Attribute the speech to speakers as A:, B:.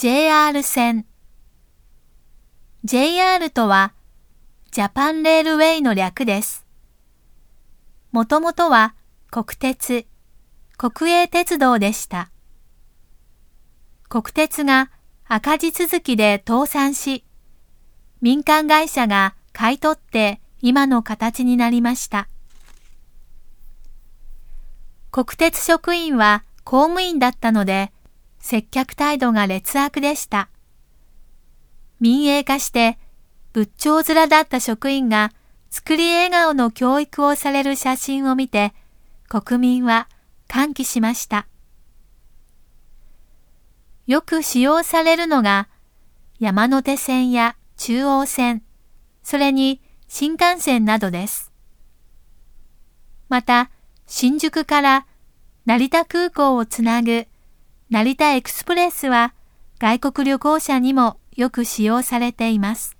A: JR 線 JR とはジャパンレールウェイの略です。もともとは国鉄、国営鉄道でした。国鉄が赤字続きで倒産し、民間会社が買い取って今の形になりました。国鉄職員は公務員だったので、接客態度が劣悪でした。民営化して仏頂面だった職員が作り笑顔の教育をされる写真を見て、国民は歓喜しました。よく使用されるのが山手線や中央線、それに新幹線などです。また、新宿から成田空港をつなぐ成田エクスプレスは外国旅行者にもよく使用されています。